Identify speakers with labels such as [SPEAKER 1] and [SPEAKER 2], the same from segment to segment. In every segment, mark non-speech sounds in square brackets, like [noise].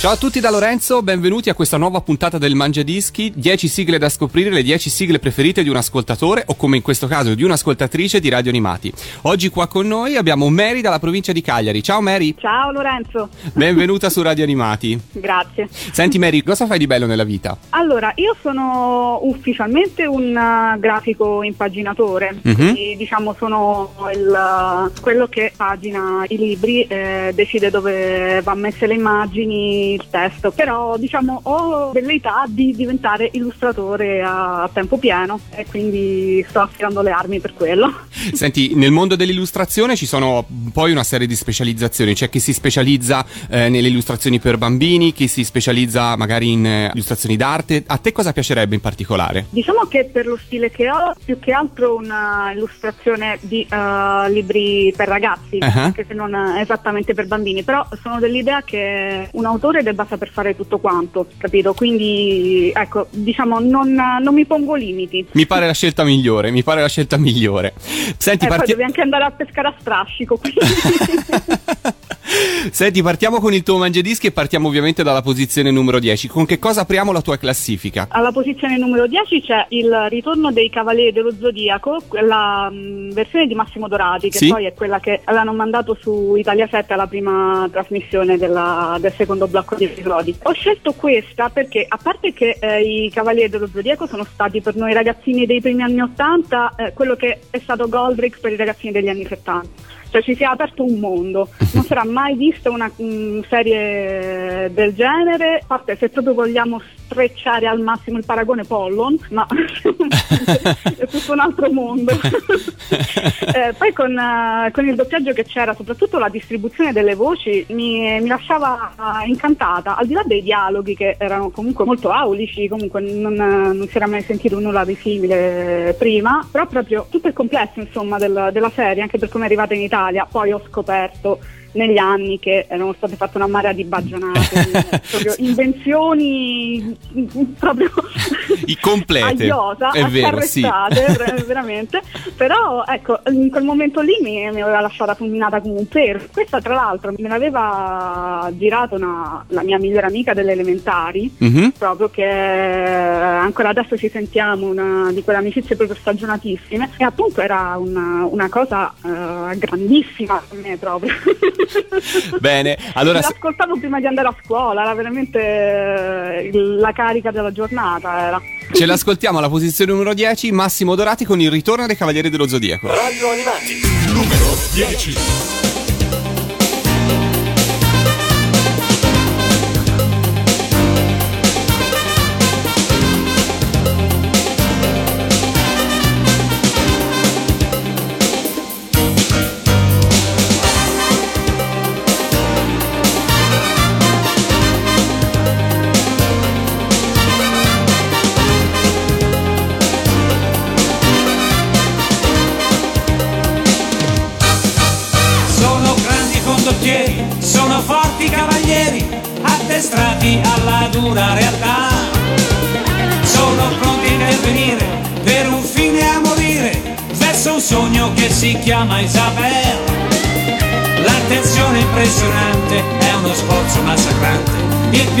[SPEAKER 1] Ciao a tutti da Lorenzo, benvenuti a questa nuova puntata del Mangia Dischi, 10 sigle da scoprire, le 10 sigle preferite di un ascoltatore o come in questo caso di un'ascoltatrice di Radio Animati. Oggi qua con noi abbiamo Mary dalla provincia di Cagliari. Ciao Mary.
[SPEAKER 2] Ciao Lorenzo.
[SPEAKER 1] Benvenuta su Radio Animati.
[SPEAKER 2] Grazie.
[SPEAKER 1] Senti Mary, cosa fai di bello nella vita?
[SPEAKER 2] Allora, io sono ufficialmente un uh, grafico impaginatore,
[SPEAKER 1] Mhm.
[SPEAKER 2] quindi diciamo sono il, quello che pagina i libri, eh, decide dove va messe le immagini, il testo, però diciamo ho velleità di diventare illustratore a, tempo pieno e quindi sto affilando le armi per quello. [laughs]
[SPEAKER 1] Senti, nel mondo dell'illustrazione ci sono poi una serie di specializzazioni, c'è chi si specializza eh, nelle illustrazioni per bambini, chi si specializza magari in eh, illustrazioni d'arte. A te cosa piacerebbe in particolare?
[SPEAKER 2] Diciamo che per lo stile che ho, più che altro una illustrazione di eh, libri per ragazzi,
[SPEAKER 1] Ah.
[SPEAKER 2] anche se non esattamente per bambini, però sono dell'idea che un autore debba saper fare tutto quanto, capito? Quindi ecco, diciamo, non, non mi pongo limiti.
[SPEAKER 1] Mi pare la scelta migliore, mi pare la scelta migliore. Senti,
[SPEAKER 2] E poi
[SPEAKER 1] parti-
[SPEAKER 2] devi anche andare a pescare a strascico, [laughs]
[SPEAKER 1] Senti, partiamo con il tuo mangiadischi e partiamo ovviamente dalla posizione numero 10. Con che cosa apriamo la tua classifica?
[SPEAKER 2] alla posizione numero 10 c'è il ritorno dei Cavalieri dello Zodiaco, la mm, versione di Massimo Dorati, che
[SPEAKER 1] Sì.
[SPEAKER 2] poi è quella che avevano mandato su Italia 7 alla prima trasmissione della- del secondo blocco di episodi. Ho scelto questa perché, a parte che eh, i Cavalieri dello Zodiaco sono stati per noi ragazzini dei primi anni 80 eh, quello che è stato Goldrix per i ragazzini degli anni 70. Cioè ci si è aperto un mondo, non sarà mai vista una mm, serie del genere, a parte se proprio vogliamo strecciare al massimo il paragone Pollon, ma [laughs] è tutto un altro mondo. [laughs] Eh, poi con, eh, con il doppiaggio che c'era, soprattutto la distribuzione delle voci, mi, mi lasciava eh, incantata, al di là dei dialoghi che erano comunque molto aulici, comunque non, eh, non si era mai sentito nulla di simile prima, però proprio tutto il complesso insomma del- della serie, anche per come è arrivata in Italia, poi ho scoperto negli anni che erano state fatte una marea di baggianate, di- [laughs] proprio invenzioni proprio
[SPEAKER 1] I complete.
[SPEAKER 2] a iota,
[SPEAKER 1] È vero, sì.
[SPEAKER 2] veramente. Però ecco, in quel momento lì mi, mi aveva lasciata fulminata come un pero. Questa tra l'altro me l'aveva girato una- la mia migliore amica delle elementari,
[SPEAKER 1] Mhm.
[SPEAKER 2] proprio che ancora adesso ci sentiamo una di quelle amicizie proprio stagionatissime e appunto era una, una cosa eh, grandissima per me proprio. [laughs] [laughs]
[SPEAKER 1] Bene, allora se-
[SPEAKER 2] L'ascoltavo prima di andare a scuola, era veramente eh, la carica della giornata. Era.
[SPEAKER 1] ce l'ascoltiamo alla posizione numero 10, Massimo Dorati con il ritorno dei Cavalieri dello Zodiaco.
[SPEAKER 3] Radio Animati. Numero 10.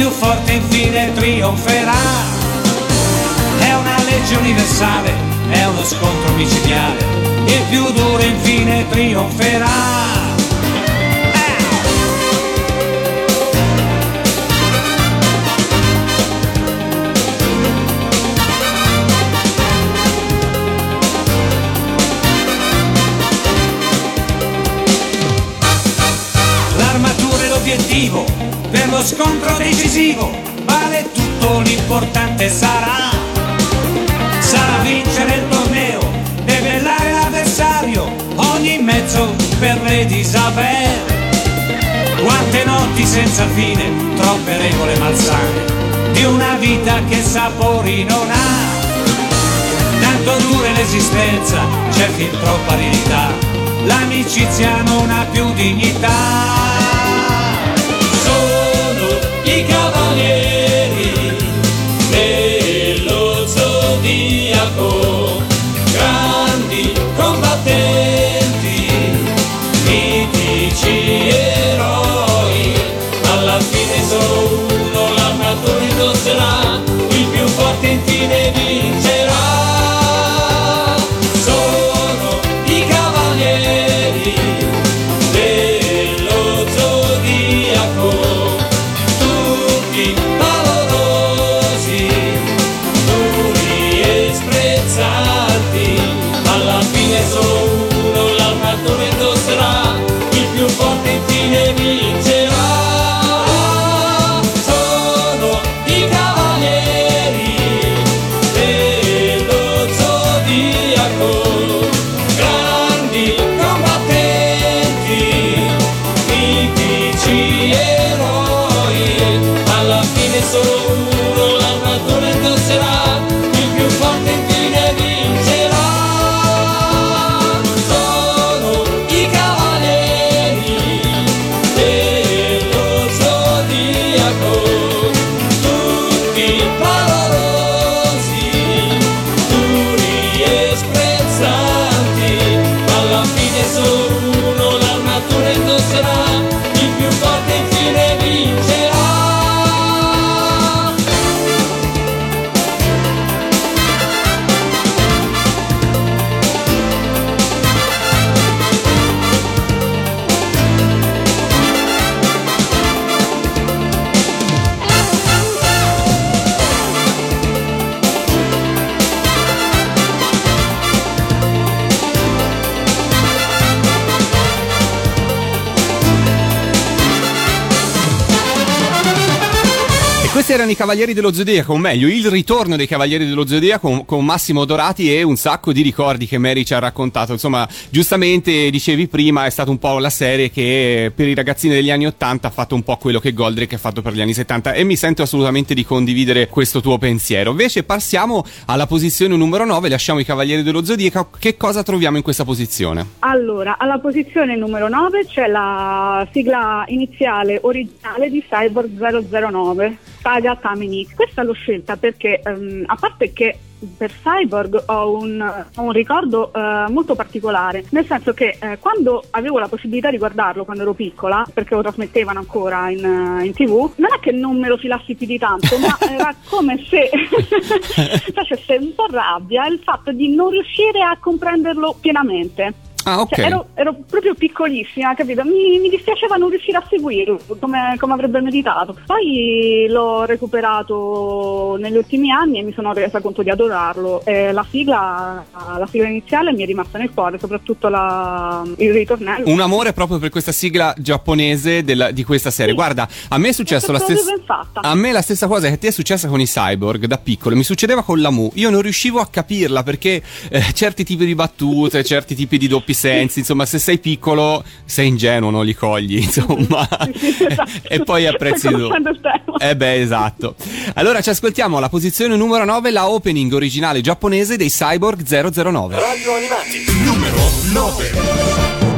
[SPEAKER 4] Più forte infine trionferà. È una legge universale, è uno scontro micidiale, il più duro infine trionferà. Lo scontro decisivo, vale tutto, l'importante sarà. Sarà vincere il torneo, debellare l'avversario, ogni mezzo per Lady Isabel. Quante notti senza fine, troppe regole malsane, di una vita che sapori non ha. Da quanto dure l'esistenza, c'è fin troppa aridità, l'amicizia non ha più dignità. Sono i cavalieri
[SPEAKER 1] questi erano i Cavalieri dello Zodiaco, o meglio, il ritorno dei Cavalieri dello Zodiaco con, Massimo Dorati e un sacco di ricordi che Mary ci ha raccontato. Insomma, giustamente dicevi prima, è stata un po' la serie che per i ragazzini degli anni 80 ha fatto un po' quello che Goldrake ha fatto per gli anni 70 e mi sento assolutamente di condividere questo tuo pensiero. Invece passiamo alla posizione numero 9, lasciamo i Cavalieri dello Zodiaco. Che cosa troviamo in questa posizione?
[SPEAKER 2] Allora, alla posizione numero 9 c'è la sigla iniziale originale di Cyborg 009, Saga Taminik. Questa l'ho scelta perché, ehm, a parte che per Cyborg ho un, ho un ricordo eh, molto particolare, nel senso che eh, quando avevo la possibilità di guardarlo quando ero piccola, perché lo trasmettevano ancora in, eh, in tv, non è che non me lo filassi più di tanto, ma [laughs] era come se [laughs] facesse un po' rabbia il fatto di non riuscire a comprenderlo pienamente.
[SPEAKER 1] Ah, ok.
[SPEAKER 2] Cioè, ero, ero proprio piccolissima, capito? Mi, mi dispiaceva non riuscire a seguirlo come, come avrebbe meritato. Poi l'ho recuperato negli ultimi anni e mi sono resa conto di adorarlo. E la sigla, la sigla iniziale mi è rimasta nel cuore, soprattutto la, il ritornello.
[SPEAKER 1] Un amore proprio per questa sigla giapponese della- di questa serie.
[SPEAKER 2] Sì.
[SPEAKER 1] Guarda, a me è successo
[SPEAKER 2] È
[SPEAKER 1] la stessa.
[SPEAKER 2] fatta.
[SPEAKER 1] A me la stessa cosa che ti è successa con i cyborg da piccolo. Mi succedeva con la Mu. Io non riuscivo a capirla perché eh, certi tipi di battute, certi tipi di doppi sensi. Insomma, se sei piccolo, sei ingenuo, non li cogli. Insomma,
[SPEAKER 2] esatto. [laughs]
[SPEAKER 1] e poi apprezzi
[SPEAKER 2] tema.
[SPEAKER 1] Eh beh, esatto. Allora ci ascoltiamo alla posizione numero 9, la opening originale giapponese dei Cyborg 009.
[SPEAKER 5] Radio Animati, numero 9.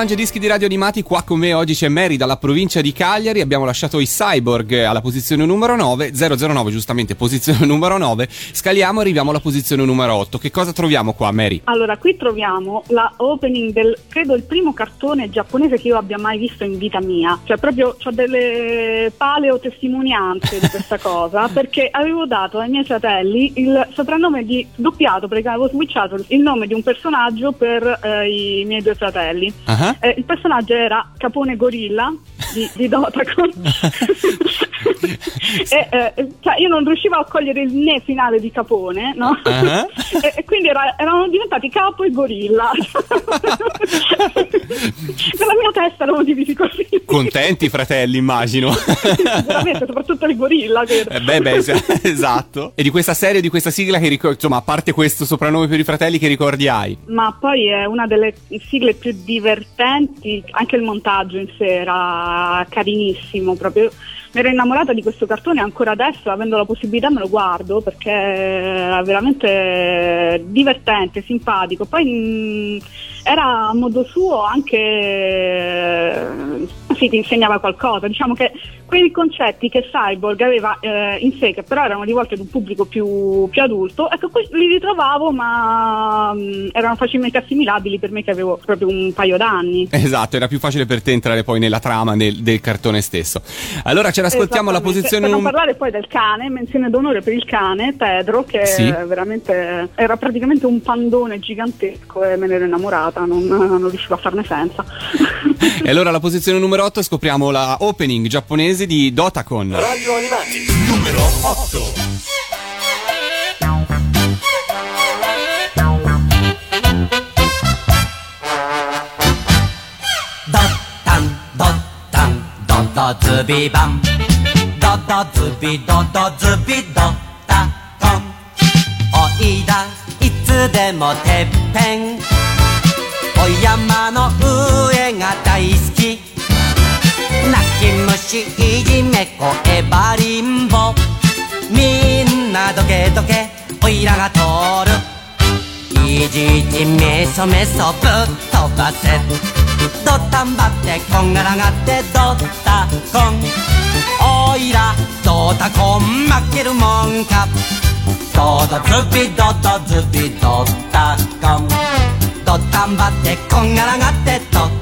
[SPEAKER 1] Il Mangiadischi di Radio Animati, qua con me oggi c'è Mary dalla provincia di Cagliari, abbiamo lasciato i Cyborg alla posizione numero 9, 009 giustamente posizione [laughs] numero 9, scaliamo e arriviamo alla posizione numero 8. Che cosa troviamo qua Mary?
[SPEAKER 2] Allora, qui troviamo la opening del, credo, il primo cartone giapponese che io abbia mai visto in vita mia. Cioè, proprio ho delle paleo testimonianze di questa [laughs] cosa, perché avevo dato ai miei fratelli il soprannome di doppiato, perché avevo switchato il nome di un personaggio per eh, i miei due fratelli. Eh, il personaggio era Capone Gorilla di, di Dotacon. [laughs] [laughs] e, eh, cioè, io non riuscivo a cogliere il ne finale di Capone, no?
[SPEAKER 1] Ah. [laughs]
[SPEAKER 2] e, e quindi era- erano diventati Capo e Gorilla. Nella mia testa erano divisi così.
[SPEAKER 1] Contenti fratelli immagino.
[SPEAKER 2] Sicuramente, soprattutto il gorilla.
[SPEAKER 1] Eh, beh, beh, es- esatto. E di questa serie, di questa sigla che ricordi, insomma, a parte questo soprannome per i fratelli, che ricordi hai?
[SPEAKER 2] Ma poi è una delle sigle più divertenti, anche il montaggio in sé era carinissimo, proprio mi ero innamorata di questo cartone ancora adesso, avendo la possibilità me lo guardo perché era veramente divertente, simpatico. Poi mh, era a modo suo anche eh, sì, ti insegnava qualcosa. Diciamo che quei concetti che Cyborg aveva eh, in sé, che però erano rivolti ad un pubblico più, più adulto, ecco, li ritrovavo, ma mh, erano facilmente assimilabili per me che avevo proprio un paio d'anni.
[SPEAKER 1] Esatto, era più facile per te entrare poi nella trama del, del cartone stesso. Allora ce l'ascoltiamo
[SPEAKER 2] Esattamente.
[SPEAKER 1] posizione
[SPEAKER 2] Per non parlare poi del cane, menzione d'onore per il cane, Pedro, che
[SPEAKER 1] Sì.
[SPEAKER 2] veramente era praticamente un pandone gigantesco e me ne ero innamorata, non, non riuscivo a farne senza. [laughs]
[SPEAKER 1] E allora alla posizione numero 8 scopriamo la opening giapponese di Dotacon.
[SPEAKER 5] Radio Animati, numero 8.
[SPEAKER 6] ドッタンドッタンドドズビバンドドズビドドズビドタコンおいだいつでもてっぺんお山の上が大好き しむしいじめ声ばりんぼ。みんなどけどけおいらがとおる。いじいじめそめそぶっとばせ。どったんばってこんがらがってどったこん。おいらどたこんまけるもんか。どだずびどだずびどったこん。どったんばってこんがらがってどったこん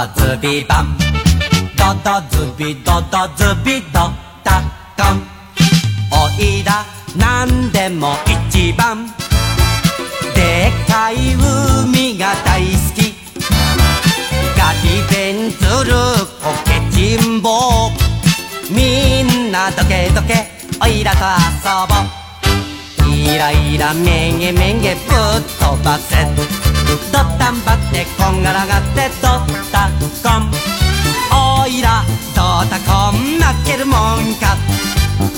[SPEAKER 6] ドドズビバン。ドドズビドドズビドタコンおいらなんでも一番。でっかい海が大好き。ガリベンズルコケチンボ。みんなどけどけおいらと遊ぼう。イライラめげめげぶっ飛ばせ。ドタンバってこんがらがってドタコン。おいらドタコン負けるもんか。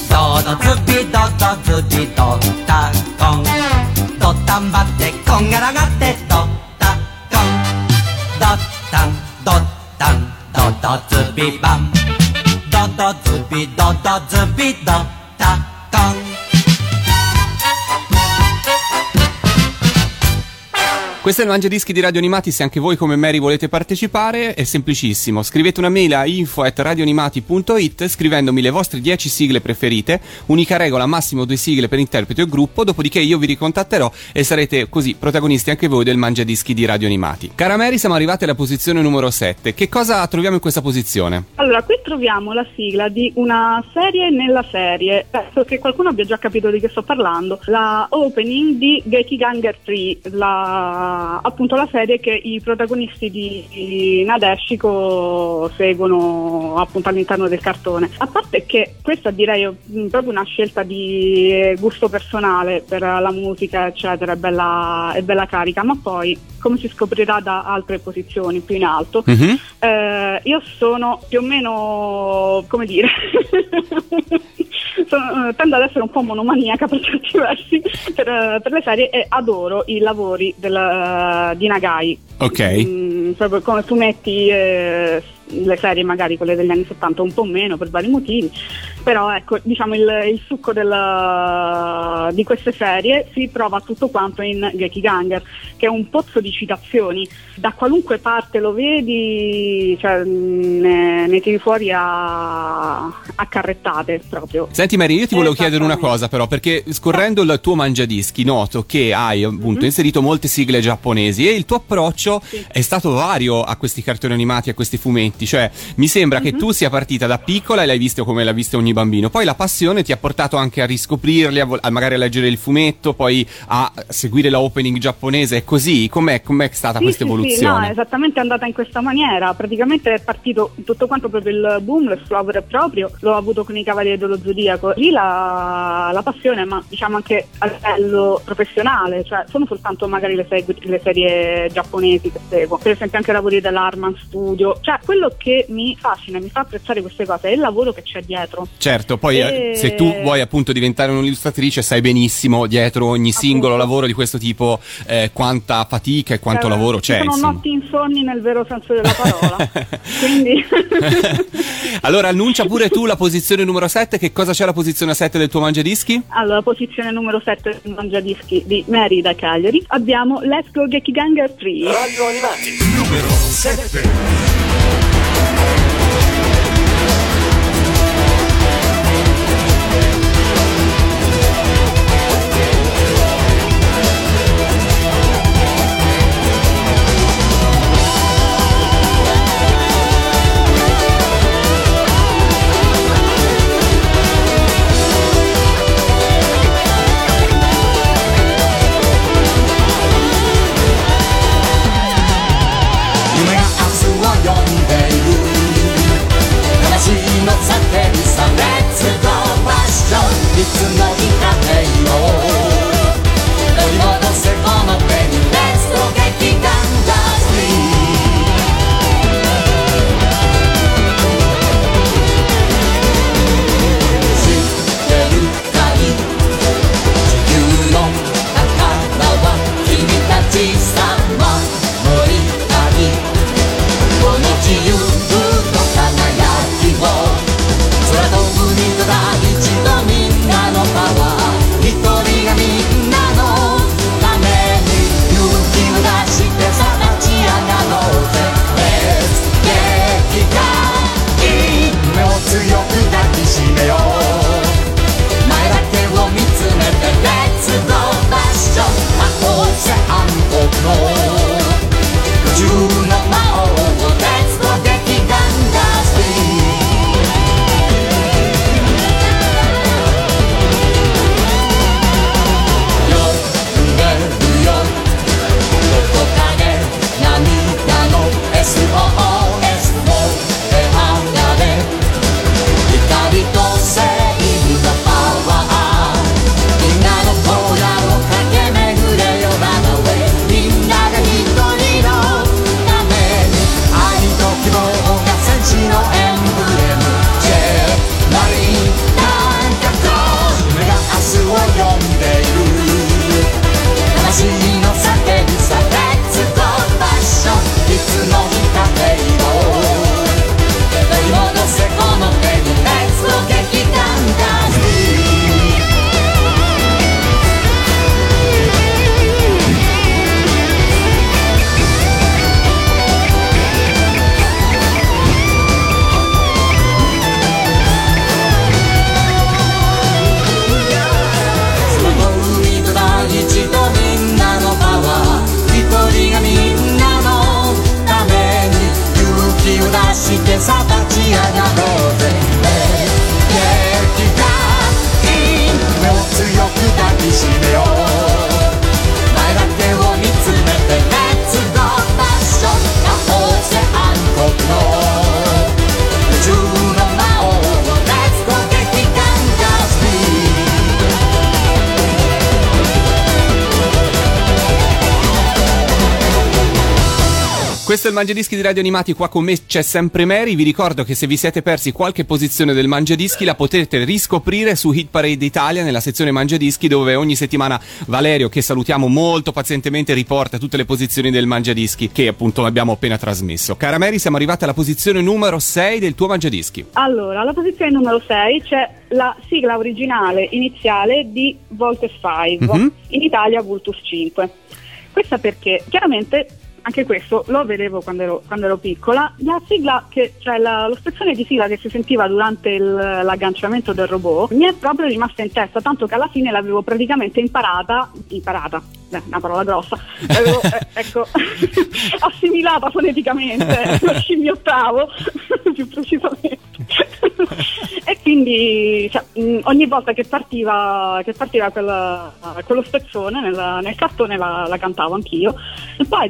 [SPEAKER 6] ドドズビドドズビドタコン。ドタンバってこんがらがってドタコン。ドタンドタンドドズビバンドドズビドドズビドタコン
[SPEAKER 1] Questo è il Mangiadischi di Radio Animati, se anche voi come Mary volete partecipare è semplicissimo, scrivete una mail a info at radioanimati.it scrivendomi le vostre 10 sigle preferite, unica regola, massimo due sigle per interprete o gruppo, dopodiché io vi ricontatterò e sarete così protagonisti anche voi del Mangiadischi di Radio Animati. Cara Mary, siamo arrivati alla posizione numero 7, che cosa troviamo in questa posizione?
[SPEAKER 2] Allora, qui troviamo la sigla di una serie nella serie, penso che qualcuno abbia già capito di che sto parlando, la opening di Gekiganger 3, la la, appunto la serie che i protagonisti di, di Nadeshiko seguono appunto all'interno del cartone. A parte che questa direi è proprio una scelta di gusto personale per la musica, eccetera, è bella, è bella carica, ma poi come si scoprirà da altre posizioni più in alto,
[SPEAKER 1] Mhm.
[SPEAKER 2] eh, io sono più o meno, come dire, [laughs] sono- eh, tendo ad essere un po' monomaniaca per certi versi per, eh, per le serie e adoro i lavori del- di Nagai.
[SPEAKER 1] Ok.
[SPEAKER 2] Mm, proprio come fumetti, eh, le serie magari quelle degli anni 70 un po' meno per vari motivi, però ecco diciamo il, il succo del- di queste serie si trova tutto quanto in Gekiganger che è un pozzo di citazioni, da qualunque parte lo vedi cioè, ne, ne tiri fuori a, a carrettate proprio.
[SPEAKER 1] Senti Mary, io ti volevo chiedere una cosa però, perché scorrendo il tuo mangiadischi noto che hai appunto inserito molte sigle giapponesi e il tuo approccio
[SPEAKER 2] Sì.
[SPEAKER 1] è stato vario a questi cartoni animati, a questi fumetti, cioè mi sembra che tu sia partita da piccola e l'hai visto come l'ha visto ogni bambino, poi la passione ti ha portato anche a riscoprirli, a, vol- a magari a leggere il fumetto, poi a seguire la opening giapponese, è così? Com'è, com'è stata
[SPEAKER 2] Sì,
[SPEAKER 1] questa
[SPEAKER 2] sì, sì,
[SPEAKER 1] evoluzione?
[SPEAKER 2] no, è esattamente andata in questa maniera. Praticamente è partito tutto quanto proprio il boom, l'esploit vero e proprio, l'ho avuto con i Cavalieri dello Zodiaco. Lì la, la passione, ma diciamo anche a livello professionale, cioè sono soltanto magari le, segu- le serie giapponesi che seguo, per esempio anche i lavori dell'Arman Studio. Cioè quello che mi fascina, mi fa apprezzare queste cose è il lavoro che c'è dietro.
[SPEAKER 1] Certo, poi eh,
[SPEAKER 2] E-
[SPEAKER 1] se tu vuoi appunto diventare un'illustratrice sai benissimo dietro ogni singolo
[SPEAKER 2] Appunto.
[SPEAKER 1] lavoro di questo tipo eh, quanta fatica e quanto
[SPEAKER 2] Eh,
[SPEAKER 1] lavoro c'è.
[SPEAKER 2] Sono
[SPEAKER 1] insomma.
[SPEAKER 2] notti insonni nel vero senso della parola. [laughs] Quindi [laughs]
[SPEAKER 1] allora annuncia pure tu la posizione numero 7, che cosa c'è alla posizione 7 del tuo mangiadischi?
[SPEAKER 2] Alla posizione numero 7 del mangiadischi di Mary da Cagliari abbiamo Let's Go Gekiganger 3.
[SPEAKER 5] Radio Animati, numero 7.
[SPEAKER 1] Yeah. Il Mangiadischi di Radio Animati, qua con me c'è sempre Mary, vi ricordo che se vi siete persi qualche posizione del Mangiadischi la potete riscoprire su Hit Parade Italia nella sezione Mangiadischi dove ogni settimana Valerio, che salutiamo molto pazientemente, riporta tutte le posizioni del Mangiadischi che appunto abbiamo appena trasmesso. Cara Mary, siamo arrivati alla posizione numero 6 del tuo Mangiadischi.
[SPEAKER 2] Allora, alla posizione numero 6 c'è la sigla originale iniziale di Voltes 5,
[SPEAKER 1] Mhm.
[SPEAKER 2] in Italia Vultus 5. Questa perché chiaramente anche questo lo vedevo quando ero, quando ero piccola, la sigla che, cioè la- lo spezzone di sigla che si sentiva durante il- l'agganciamento del robot mi è proprio rimasta in testa, tanto che alla fine l'avevo praticamente imparata, imparata, beh, una parola grossa, l'avevo [laughs] eh, ecco, [laughs] assimilata foneticamente, [laughs] lo scimmiottavo più precisamente. e quindi cioè, ogni volta che partiva, che partiva quella- quello spezzone nella- nel cartone la, la cantavo anch'io e poi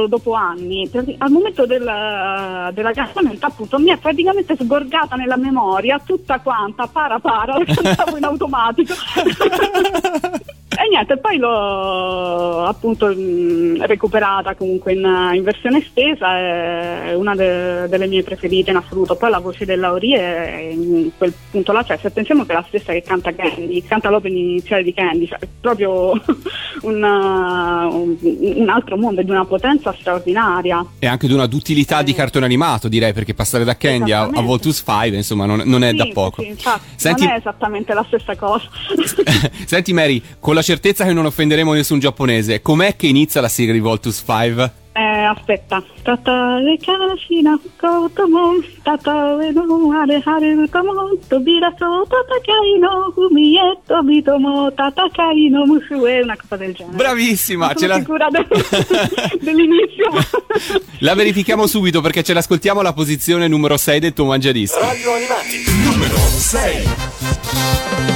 [SPEAKER 2] rivedendolo dopo anni. Al momento del, dell'agganciamento appunto mi è praticamente sgorgata nella memoria tutta quanta para para [laughs] la cantavo in automatico [laughs] e niente poi l'ho appunto mh, recuperata comunque in, in versione estesa è una de- delle mie preferite in assoluto poi la voce della Ori è in quel punto là cioè se pensiamo che è la stessa che canta Candy canta l'opening iniziale di Candy cioè, è proprio [laughs] una- un, un altro mondo di una potenza straordinaria
[SPEAKER 1] E anche di una d'utilità di cartone animato, direi, perché passare da Candy a, a. Voltus 5, insomma, non, non è
[SPEAKER 2] Sì,
[SPEAKER 1] da poco.
[SPEAKER 2] sì, infatti,
[SPEAKER 1] Senti,
[SPEAKER 2] non è esattamente la stessa cosa [laughs]
[SPEAKER 1] senti Mary, con la certezza che non offenderemo nessun giapponese, com'è che inizia la sigla di Voltus 5?
[SPEAKER 2] Eh, aspetta. Tatare kashina kotomo, tatare no hare hare tobira so tatakai no fumi e tobitomo, tatakai no musue, una cosa del genere.
[SPEAKER 1] Bravissima,
[SPEAKER 2] Non
[SPEAKER 1] ce la...
[SPEAKER 2] sicura del- [laughs] dell'inizio.
[SPEAKER 1] la verifichiamo subito perché ce l'ascoltiamo alla posizione numero 6 del tuo mangiadischi.
[SPEAKER 5] Radio Animati, numero 6.「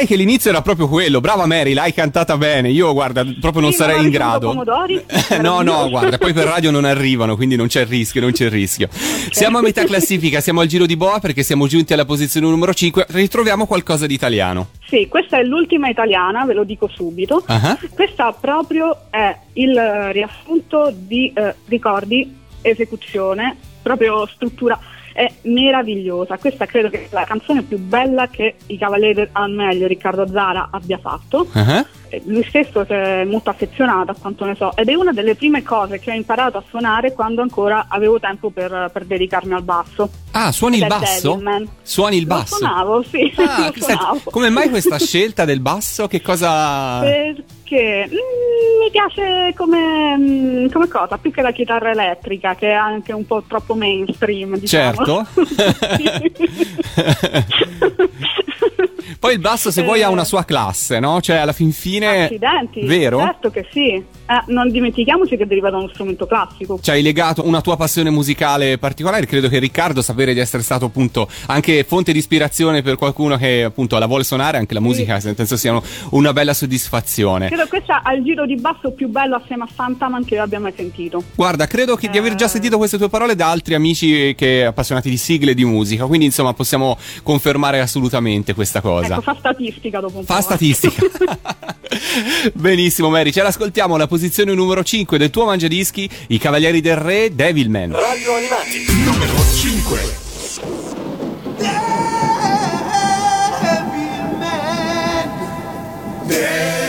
[SPEAKER 1] direi che l'inizio era proprio quello. Brava Mary, l'hai cantata bene. Io, guarda, proprio non
[SPEAKER 2] Sì,
[SPEAKER 1] sarei in grado.
[SPEAKER 2] pomodori? [laughs]
[SPEAKER 1] no, no, guarda, poi per radio non arrivano, quindi non c'è il rischio, non c'è il rischio. Siamo a metà classifica, siamo al giro di boa perché siamo giunti alla posizione numero 5. Ritroviamo qualcosa di italiano.
[SPEAKER 2] Sì, questa è l'ultima italiana, ve lo dico subito.
[SPEAKER 1] Ah.
[SPEAKER 2] Questa proprio è il riassunto di eh, ricordi, esecuzione, proprio struttura. È meravigliosa. Questa credo che sia la canzone più bella che i Cavalieri al meglio Riccardo Zara abbia fatto.
[SPEAKER 1] Ah.
[SPEAKER 2] Lui stesso si è molto affezionato, a quanto ne so, ed è una delle prime cose che ho imparato a suonare quando ancora avevo tempo per, per dedicarmi al basso.
[SPEAKER 1] Ah, suoni il basso?
[SPEAKER 2] Devilman.
[SPEAKER 1] Suoni il
[SPEAKER 2] Lo
[SPEAKER 1] basso?
[SPEAKER 2] suonavo, sì, [laughs]
[SPEAKER 1] Ah,
[SPEAKER 2] lo
[SPEAKER 1] senti,
[SPEAKER 2] suonavo.
[SPEAKER 1] come mai questa scelta del basso? Che cosa...
[SPEAKER 2] Perché mm, mi piace come, mm, come cosa, più che la chitarra elettrica, che è anche un po' troppo mainstream, diciamo.
[SPEAKER 1] Certo. [laughs] [laughs] Poi il basso, se vuoi,
[SPEAKER 2] Eh.
[SPEAKER 1] ha una sua classe, no? Cioè, alla fin fine...
[SPEAKER 2] Accidenti,
[SPEAKER 1] Vero?
[SPEAKER 2] certo che sì. Eh, non dimentichiamoci che deriva da uno strumento classico.
[SPEAKER 1] Ci hai legato una tua passione musicale particolare. Credo che Riccardo sapere di essere stato appunto anche fonte di ispirazione per qualcuno che appunto la vuole suonare, anche la musica, penso siano una bella soddisfazione.
[SPEAKER 2] Credo questa ha il giro di basso più bello assieme a Santaman che io abbia mai sentito.
[SPEAKER 1] Guarda, credo che di aver già
[SPEAKER 2] Eh.
[SPEAKER 1] sentito queste tue parole da altri amici che appassionati di sigle e di musica, quindi insomma possiamo confermare assolutamente questa cosa.
[SPEAKER 2] Ecco, fa statistica dopo un po'.
[SPEAKER 1] Fa
[SPEAKER 2] eh.
[SPEAKER 1] statistica. [laughs] Benissimo, Mary. Ce l'ascoltiamo alla posizione numero 5 del tuo mangiadischi, I Cavalieri del Re, Devilman.
[SPEAKER 5] Radio Animati, numero 5.
[SPEAKER 7] Là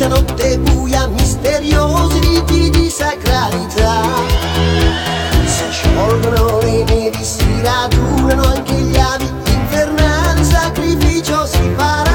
[SPEAKER 7] fredda notte buia misteriosi riti di sacralità. Si sciolgono le nevi, si radunano anche gli avi Infernali sacrificio si farà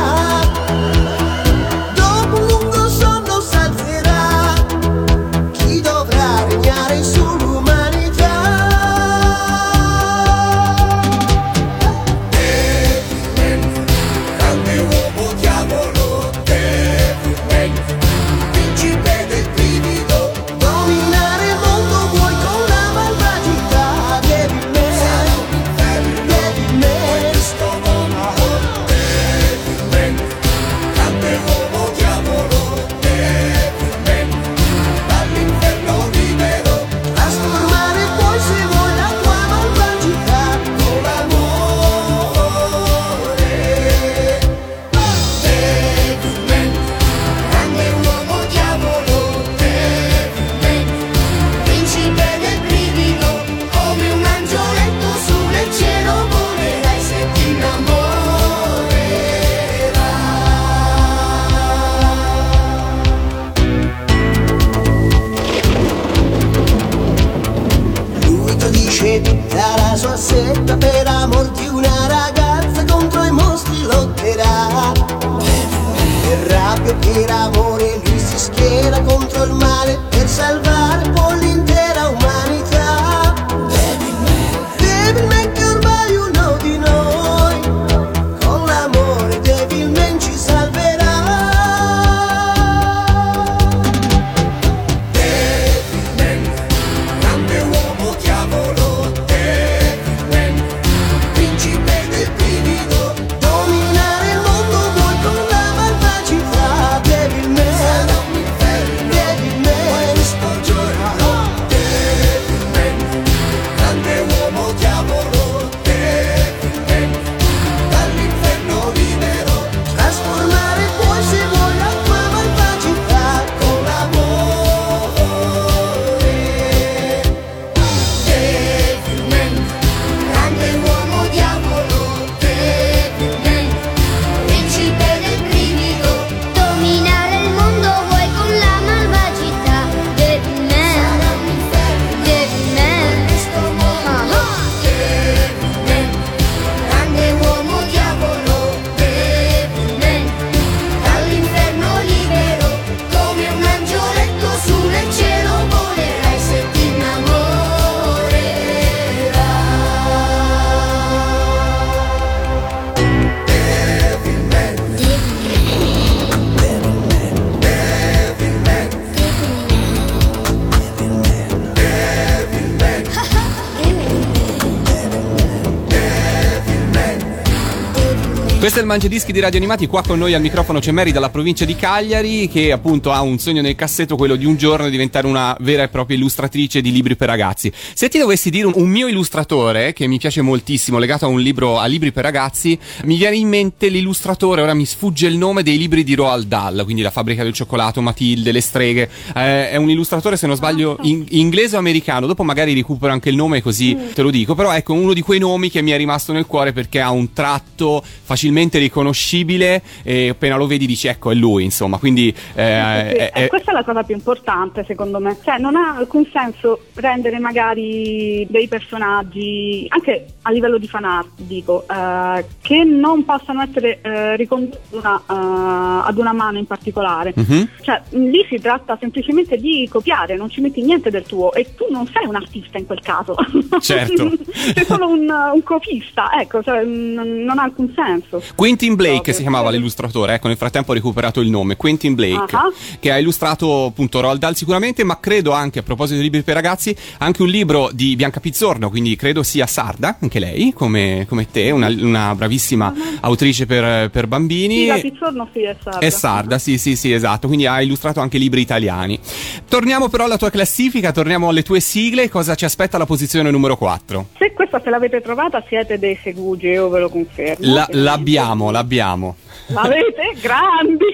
[SPEAKER 5] Questo
[SPEAKER 7] è il
[SPEAKER 1] Mangiadischi di Radio Animati, qua con noi al microfono c'è Mary dalla provincia di Cagliari che appunto ha un sogno nel cassetto, quello di un giorno diventare una vera e propria illustratrice di libri per ragazzi. Se ti dovessi dire un, un mio illustratore che mi piace moltissimo, legato a un libro a libri per ragazzi, mi viene in mente l'illustratore, ora mi sfugge il nome dei libri di Roald Dahl, quindi La fabbrica del cioccolato, Matilde, Le streghe. Eh, è un illustratore, se non sbaglio, in- inglese o americano. Dopo magari recupero anche il nome così te lo dico. Però ecco, uno di quei nomi che mi è rimasto nel cuore perché ha un tratto facilmente riconoscibile e appena lo vedi dici ecco è lui, insomma. Quindi eh,
[SPEAKER 2] Sì, sì,
[SPEAKER 1] è- è-
[SPEAKER 2] questa è la cosa più importante secondo me, cioè non ha alcun senso rendere magari dei personaggi, anche a livello di fan art dico, eh, che non possano essere eh, ricondotti ad una, eh, mano in particolare.
[SPEAKER 1] Mhm.
[SPEAKER 2] Cioè, lì si tratta semplicemente di copiare, non ci metti niente del tuo e tu non sei un artista in quel caso.
[SPEAKER 1] Certo. [laughs]
[SPEAKER 2] sei solo un, un copista, ecco, cioè, mh, non ha alcun senso.
[SPEAKER 1] Quentin Blake
[SPEAKER 2] Proprio.
[SPEAKER 1] si chiamava l'illustratore, ecco nel frattempo ho recuperato il nome, Quentin Blake,
[SPEAKER 2] Ah.
[SPEAKER 1] che ha illustrato appunto Roald Dahl sicuramente, ma credo anche a proposito di libri per ragazzi, anche un libro di Bianca Pizzorno, quindi credo sia sarda, anche lei, come, come te, una, una bravissima autrice per, per bambini.
[SPEAKER 2] Sì, la Pizzorno sì, è sarda.
[SPEAKER 1] È sarda, sì, sì, sì, esatto. Quindi ha illustrato anche libri italiani. Torniamo però alla tua classifica, torniamo alle tue sigle. Cosa ci aspetta alla posizione numero 4?
[SPEAKER 2] Se questa se l'avete trovata siete dei segugi, io ve lo confermo.
[SPEAKER 1] La-
[SPEAKER 2] Ovviamente.
[SPEAKER 1] L'abbiamo, l'abbiamo.
[SPEAKER 2] L'avete? Grandi!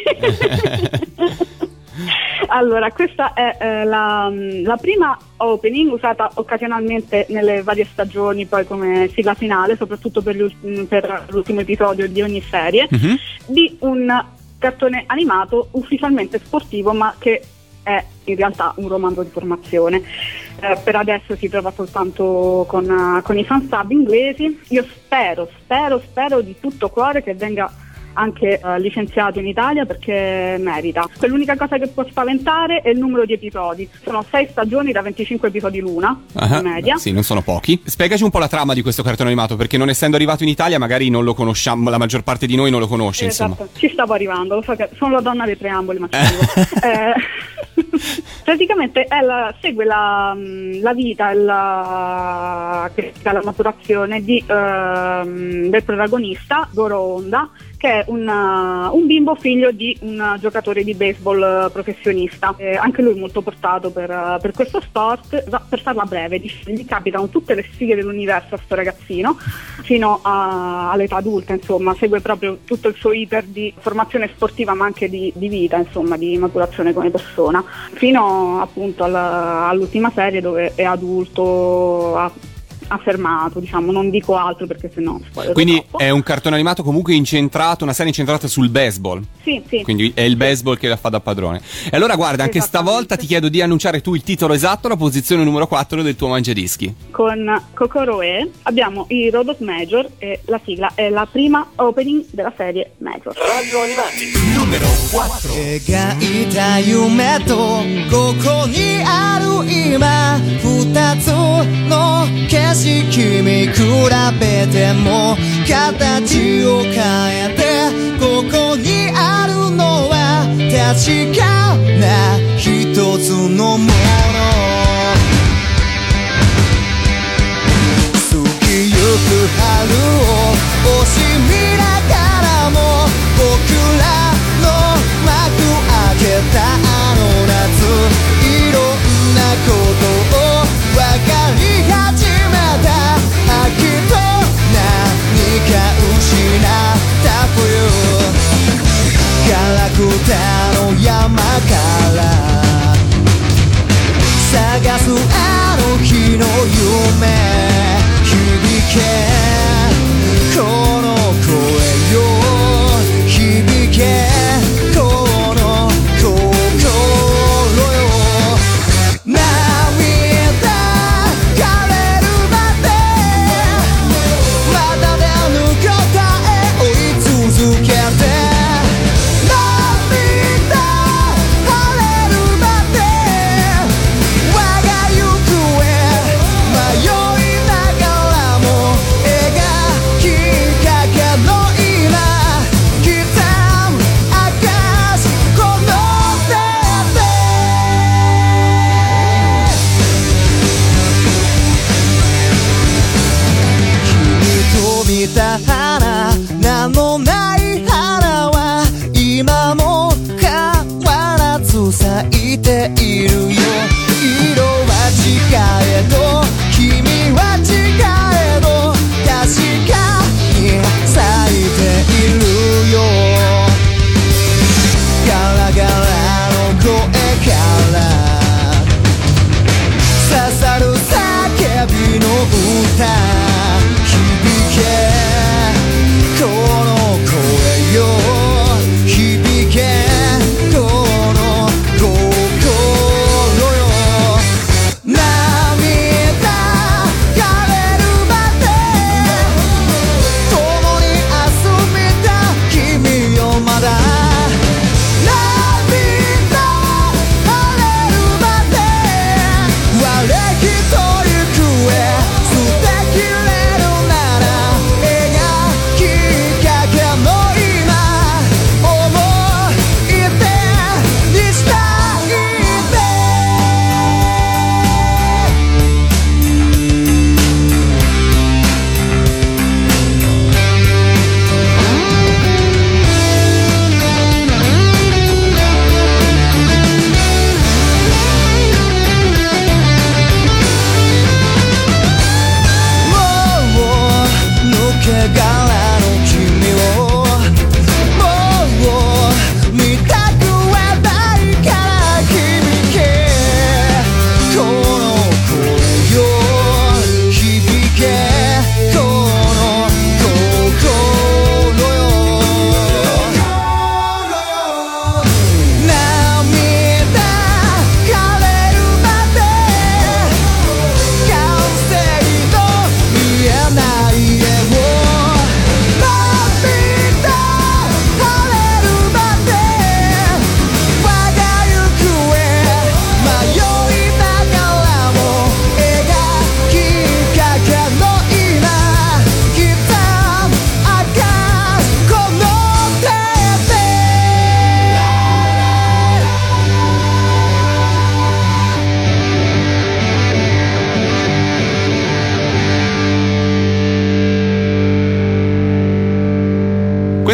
[SPEAKER 2] [laughs] allora, questa è eh, la, la prima opening usata occasionalmente nelle varie stagioni, poi come sigla finale, soprattutto per, per l'ultimo episodio di ogni serie,
[SPEAKER 1] Mhm.
[SPEAKER 2] di un cartone animato ufficialmente sportivo, ma che è in realtà un romanzo di formazione. Eh, per adesso si trova soltanto con, eh, con i fansub inglesi. Io spero, spero, spero di tutto cuore che venga anche eh, licenziato in Italia perché merita. L'unica cosa che può spaventare è il numero di episodi. Sono 6 stagioni da 25 episodi l'una,
[SPEAKER 1] Ah,
[SPEAKER 2] in media.
[SPEAKER 1] Sì, non sono pochi. Spiegaci un po' la trama di questo cartone animato, perché non essendo arrivato in Italia, magari non lo conosciamo, la maggior parte di noi non lo conosce, insomma.
[SPEAKER 2] Esatto, ci stavo arrivando, lo so che sono la donna dei preamboli, ma ci arrivo. [laughs] Eh, [laughs] praticamente la- segue la, mh, la vita la, la maturazione di, ehm, del protagonista, Goro Honda, che è una- un bimbo figlio di un giocatore di baseball eh, professionista. Eh, anche lui molto portato per, eh, per questo sport. Per farla breve, gli, capitano tutte le sfighe dell'universo a sto ragazzino, fino a- all'età adulta, insomma, segue proprio tutto il suo iter di formazione sportiva ma anche di, di vita, insomma, di maturazione come persona, fino appunto alla- all'ultima serie dove è adulto, ha affermato, diciamo, non dico altro perché sennò spoiler
[SPEAKER 1] Quindi
[SPEAKER 2] troppo.
[SPEAKER 1] è un cartone animato comunque incentrato, una serie incentrata sul baseball.
[SPEAKER 2] Sì, sì.
[SPEAKER 1] Quindi è il baseball che la fa da padrone. E allora guarda, anche
[SPEAKER 2] Esattamente.
[SPEAKER 1] stavolta ti chiedo di annunciare tu il titolo esatto, la posizione numero 4 del tuo mangiadischi.
[SPEAKER 2] Con Kokoroe abbiamo i Robot Major e la sigla è la prima opening della serie Major.
[SPEAKER 8] Radio Animati, numero 4.
[SPEAKER 9] 描いた夢とここにある今二つの景色 見比べても形を変えてここにあるのは確かな一つのもの。過ぎゆく春を惜しみながらも僕らの幕開けたあの夏。いろんなことを分かくの山から。探すあの日の夢。響け。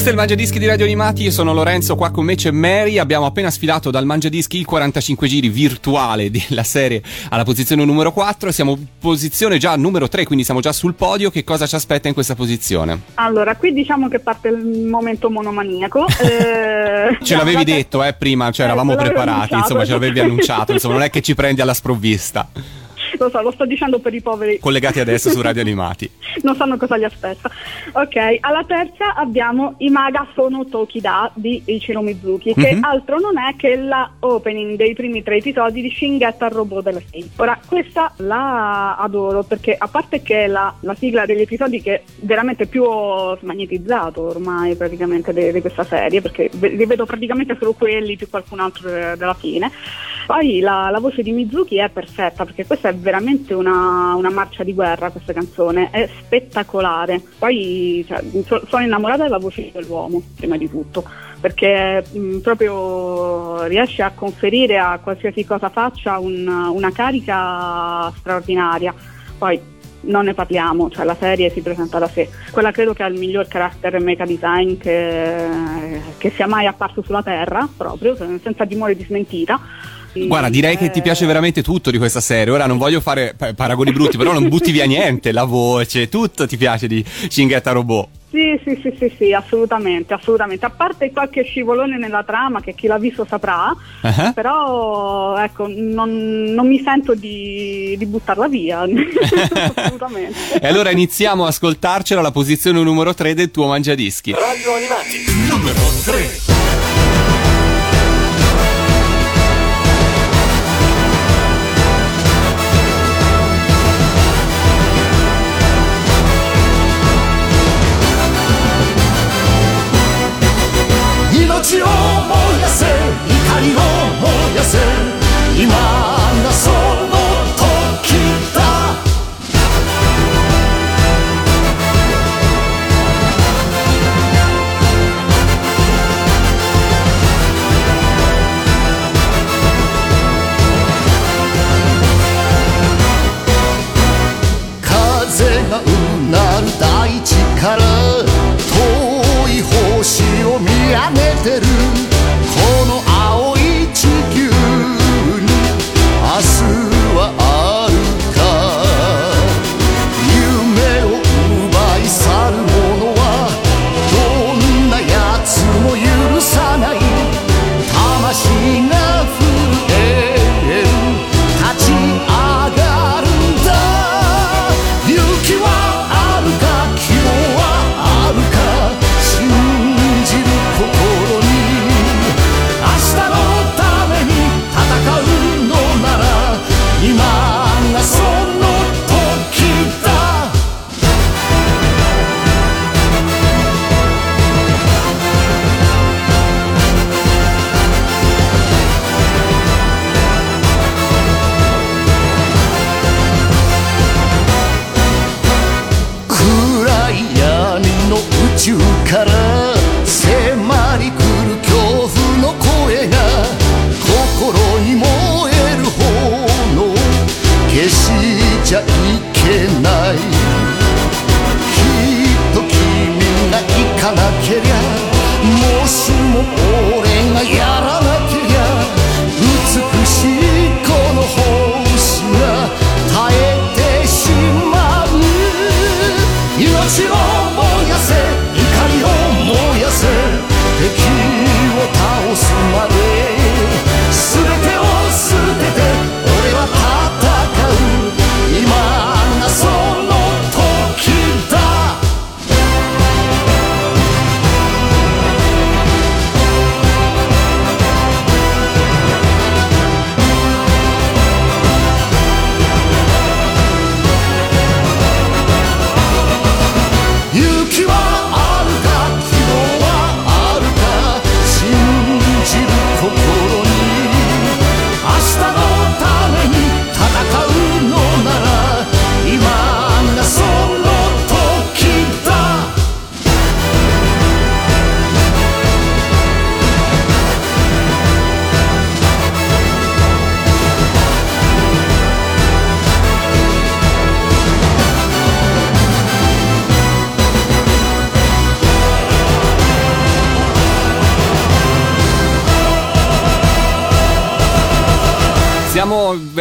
[SPEAKER 1] Questo è il Mangiadischi di Radio Animati, io sono Lorenzo, qua con me c'è Mary, abbiamo appena sfilato dal Mangiadischi il 45 giri virtuale della serie alla posizione numero 4, siamo in posizione già numero 3, quindi siamo già sul podio, che cosa ci aspetta in questa posizione?
[SPEAKER 2] Allora, qui diciamo che parte il momento monomaniaco. [laughs] eh,
[SPEAKER 1] Ce l'avevi
[SPEAKER 2] la-
[SPEAKER 1] detto eh, prima, cioè
[SPEAKER 2] Eh,
[SPEAKER 1] eravamo preparati,
[SPEAKER 2] annunciato.
[SPEAKER 1] insomma ce l'avevi annunciato, insomma non è che ci prendi alla sprovvista,
[SPEAKER 2] Lo so, lo sto dicendo per i poveri.
[SPEAKER 1] collegati adesso su Radio Animati. [laughs]
[SPEAKER 2] non sanno cosa li aspetta. Ok, alla terza abbiamo I Maga sono Tokida di Ichiro Mizuki, che
[SPEAKER 1] Mhm.
[SPEAKER 2] altro non è che la opening dei primi tre episodi di Shingetta Robot delle 6. Ora, questa la adoro perché a parte che è la, la sigla degli episodi che veramente più ho smagnetizzato ormai praticamente de- di questa serie, perché li vedo praticamente solo quelli più qualcun altro de- della fine. Poi la, la voce di Mizuki è perfetta perché questa è veramente una, una marcia di guerra, questa canzone, è spettacolare. Poi cioè, so- sono innamorata della voce dell'uomo, prima di tutto, perché mh, proprio riesce a conferire a qualsiasi cosa faccia un- una carica straordinaria. Poi non ne parliamo, cioè la serie si presenta da sé. Quella credo che ha il miglior carattere mecha design che, che sia mai apparso sulla Terra, proprio, senza timore di smentita.
[SPEAKER 1] Guarda, direi che ti piace veramente tutto di questa serie. Ora non voglio fare pa- paragoni brutti, però non butti via niente, la voce, tutto ti piace di Cinghetta Robot.
[SPEAKER 2] Sì, sì, sì, sì, sì, assolutamente, assolutamente. A parte qualche scivolone nella trama che chi l'ha visto saprà,
[SPEAKER 1] Ah.
[SPEAKER 2] però ecco, non, non mi sento di, di buttarla via. [laughs] assolutamente. [laughs]
[SPEAKER 1] E allora iniziamo a ascoltarcela alla posizione numero 3 del tuo mangiadischi.
[SPEAKER 10] Radio Animati, numero 3.「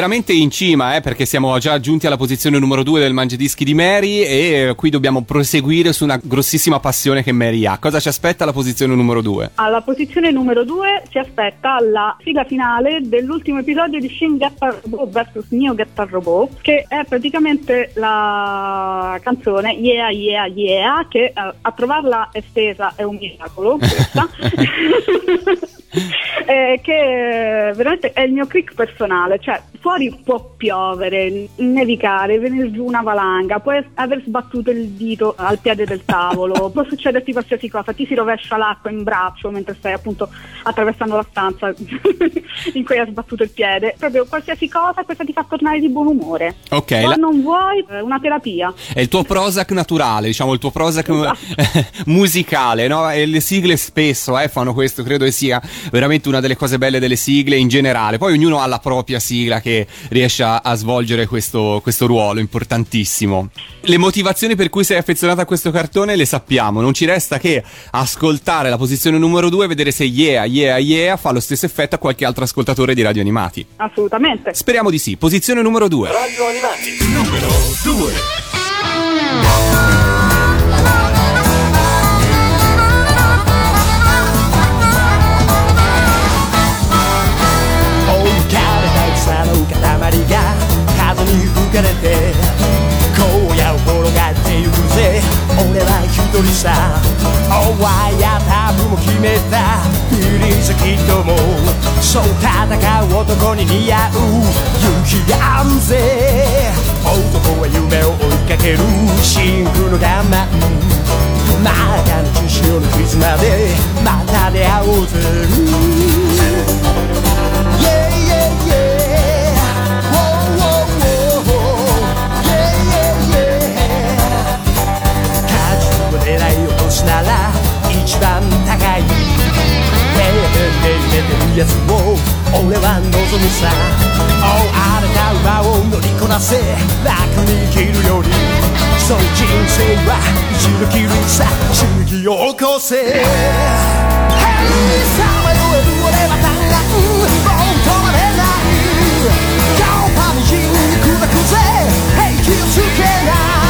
[SPEAKER 1] veramente in cima, eh, perché siamo già giunti alla posizione numero 2 del Mangiadischi di Mary e eh, qui dobbiamo proseguire su una grossissima passione che Mary ha. Cosa ci aspetta alla posizione numero 2?
[SPEAKER 2] Alla posizione numero 2 si aspetta la sigla finale dell'ultimo episodio di Shin Getter Robot vs Neo Getter Robot, che è praticamente la canzone Yeah Yeah Yeah, che eh, a trovarla estesa è un miracolo, questa. [laughs] [laughs] [laughs] Eh, che veramente è il mio click personale, cioè fuori può piovere, nevicare, venire giù una valanga, puoi aver sbattuto il dito al piede del tavolo, può succederti qualsiasi cosa, ti si rovescia l'acqua in braccio mentre stai appunto attraversando la stanza [laughs] in cui hai sbattuto il piede, proprio qualsiasi cosa questa ti fa tornare di buon umore.
[SPEAKER 1] Ok,
[SPEAKER 2] Ma
[SPEAKER 1] la-
[SPEAKER 2] non vuoi eh, una terapia.
[SPEAKER 1] È il tuo Prozac naturale, diciamo il tuo Prozac
[SPEAKER 2] Esatto. [laughs]
[SPEAKER 1] musicale, no? E le sigle spesso eh, fanno questo, credo che sia veramente una delle cose belle delle sigle in generale. Poi ognuno ha la propria sigla che riesce a, a svolgere questo, questo ruolo importantissimo. Le motivazioni per cui sei affezionato a questo cartone le sappiamo, non ci resta che ascoltare la posizione numero 2 e vedere se Yeah, Yeah, Yeah fa lo stesso effetto a qualche altro ascoltatore di Radio Animati.
[SPEAKER 2] Assolutamente.
[SPEAKER 1] Speriamo di sì. Posizione numero 2.
[SPEAKER 5] Radio Animati numero 2
[SPEAKER 7] が風に吹かれて荒野を転がってゆくぜ。俺は一人さお前やタブも決めた。フィリーズキッドもそう戦う男に似合う。勇気があるぜ。男は夢を追いかける。シンクの我慢。まだの中潮の絆でまた出会おうぜ。寝てるやつを俺は望むさ。お荒れた馬を乗りこなせ。楽に生きるよりそう人生は一度きりさ刺激を起こせ。Hey さまよえる俺は弾丸もう止まれない顔パンチに砕くぜ平気をつけな Yeah,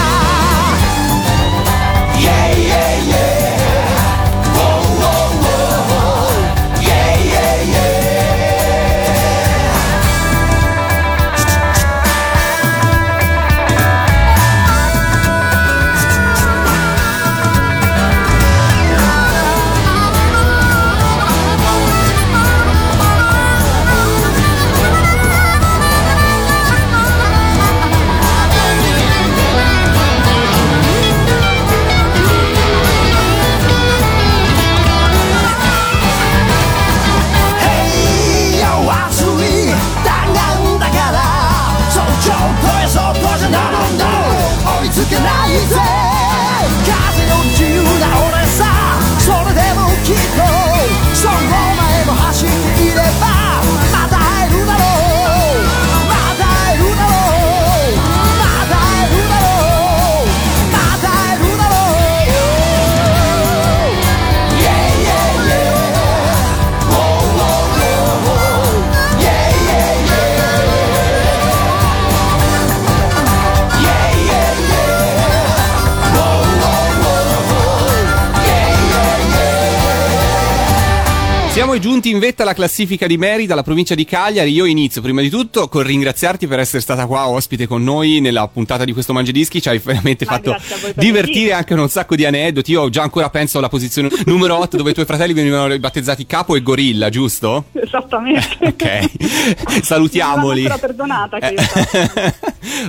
[SPEAKER 1] Giunti in vetta alla classifica di Mary dalla provincia di Cagliari. Io inizio prima di tutto con ringraziarti per essere stata qua ospite con noi nella puntata di questo Mangiadischi. Ci hai veramente
[SPEAKER 2] Ma
[SPEAKER 1] fatto divertire anche un sacco di aneddoti. Io già ancora penso alla posizione numero 8 dove i tuoi fratelli venivano battezzati Capo e Gorilla, giusto?
[SPEAKER 2] Esattamente.
[SPEAKER 1] Ok, salutiamoli.
[SPEAKER 2] Ancora perdonata questa.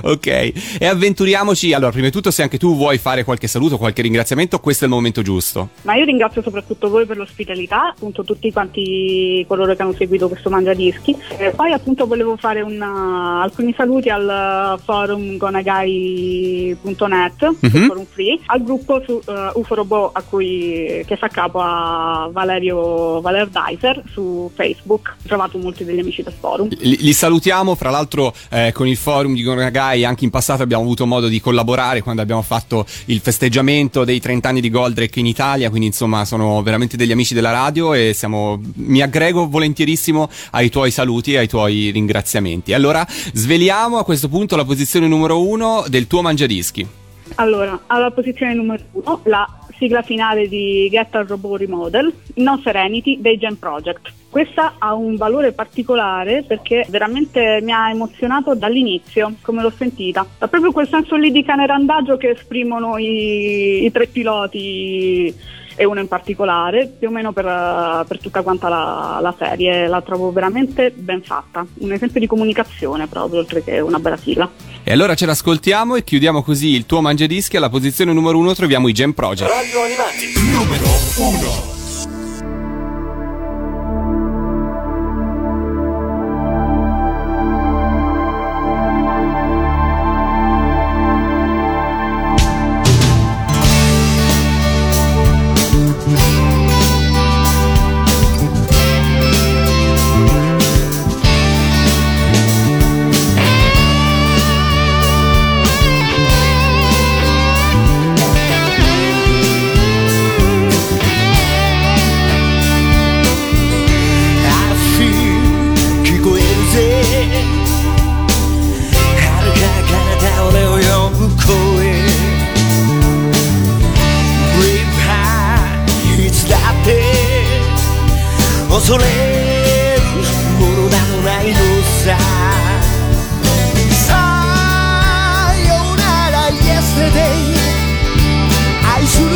[SPEAKER 2] [laughs]
[SPEAKER 1] ok, e avventuriamoci. Allora, prima di tutto, se anche tu vuoi fare qualche saluto, qualche ringraziamento, questo è il momento giusto.
[SPEAKER 2] Ma io ringrazio soprattutto voi per l'ospitalità, appunto tutti quanti coloro che hanno seguito questo Mangiadischi. E poi appunto volevo fare una- alcuni saluti al forum gonagai.net,
[SPEAKER 1] Mhm.
[SPEAKER 2] sul forum free, al gruppo su eh, UFO Robot a cui, che fa capo a Valerio Valer Dicer su Facebook. Ho trovato molti degli amici del forum.
[SPEAKER 1] Li, li salutiamo, fra l'altro, eh, con il forum di Gona Nagai anche in passato abbiamo avuto modo di collaborare quando abbiamo fatto il festeggiamento dei 30 anni di Goldrake in Italia, quindi insomma sono veramente degli amici della radio e siamo, mi aggrego volentierissimo ai tuoi saluti e ai tuoi ringraziamenti. Allora sveliamo a questo punto la posizione numero uno del tuo mangiadischi.
[SPEAKER 2] Allora, alla posizione numero uno, la sigla finale di Get a Robot Remodel, No Serenity dei Gen Project. Questa ha un valore particolare perché veramente mi ha emozionato dall'inizio, come l'ho sentita. Ha proprio quel senso lì di canerandaggio che esprimono i, i tre piloti e uno in particolare, più o meno per, eh, per tutta quanta la, la serie. La trovo veramente ben fatta, un esempio di comunicazione proprio, oltre che una bella sigla.
[SPEAKER 1] E allora ce l'ascoltiamo e chiudiamo così il tuo mangiadischi. Alla posizione numero uno troviamo i Gem Project.
[SPEAKER 5] Radio Animati, numero 1.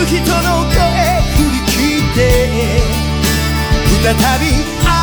[SPEAKER 7] 人の声振り切って再び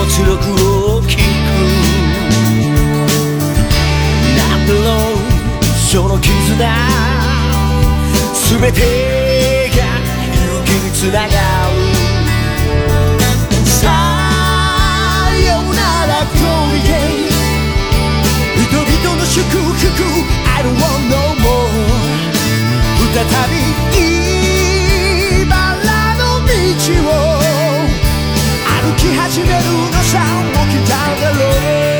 [SPEAKER 7] にいても強く大きく Not alone その絆すべてが勇気につながるさよなら Go again 人々の祝福 I don't want no more 再び茨の道をき始めるのさもき来ただ
[SPEAKER 3] ろう。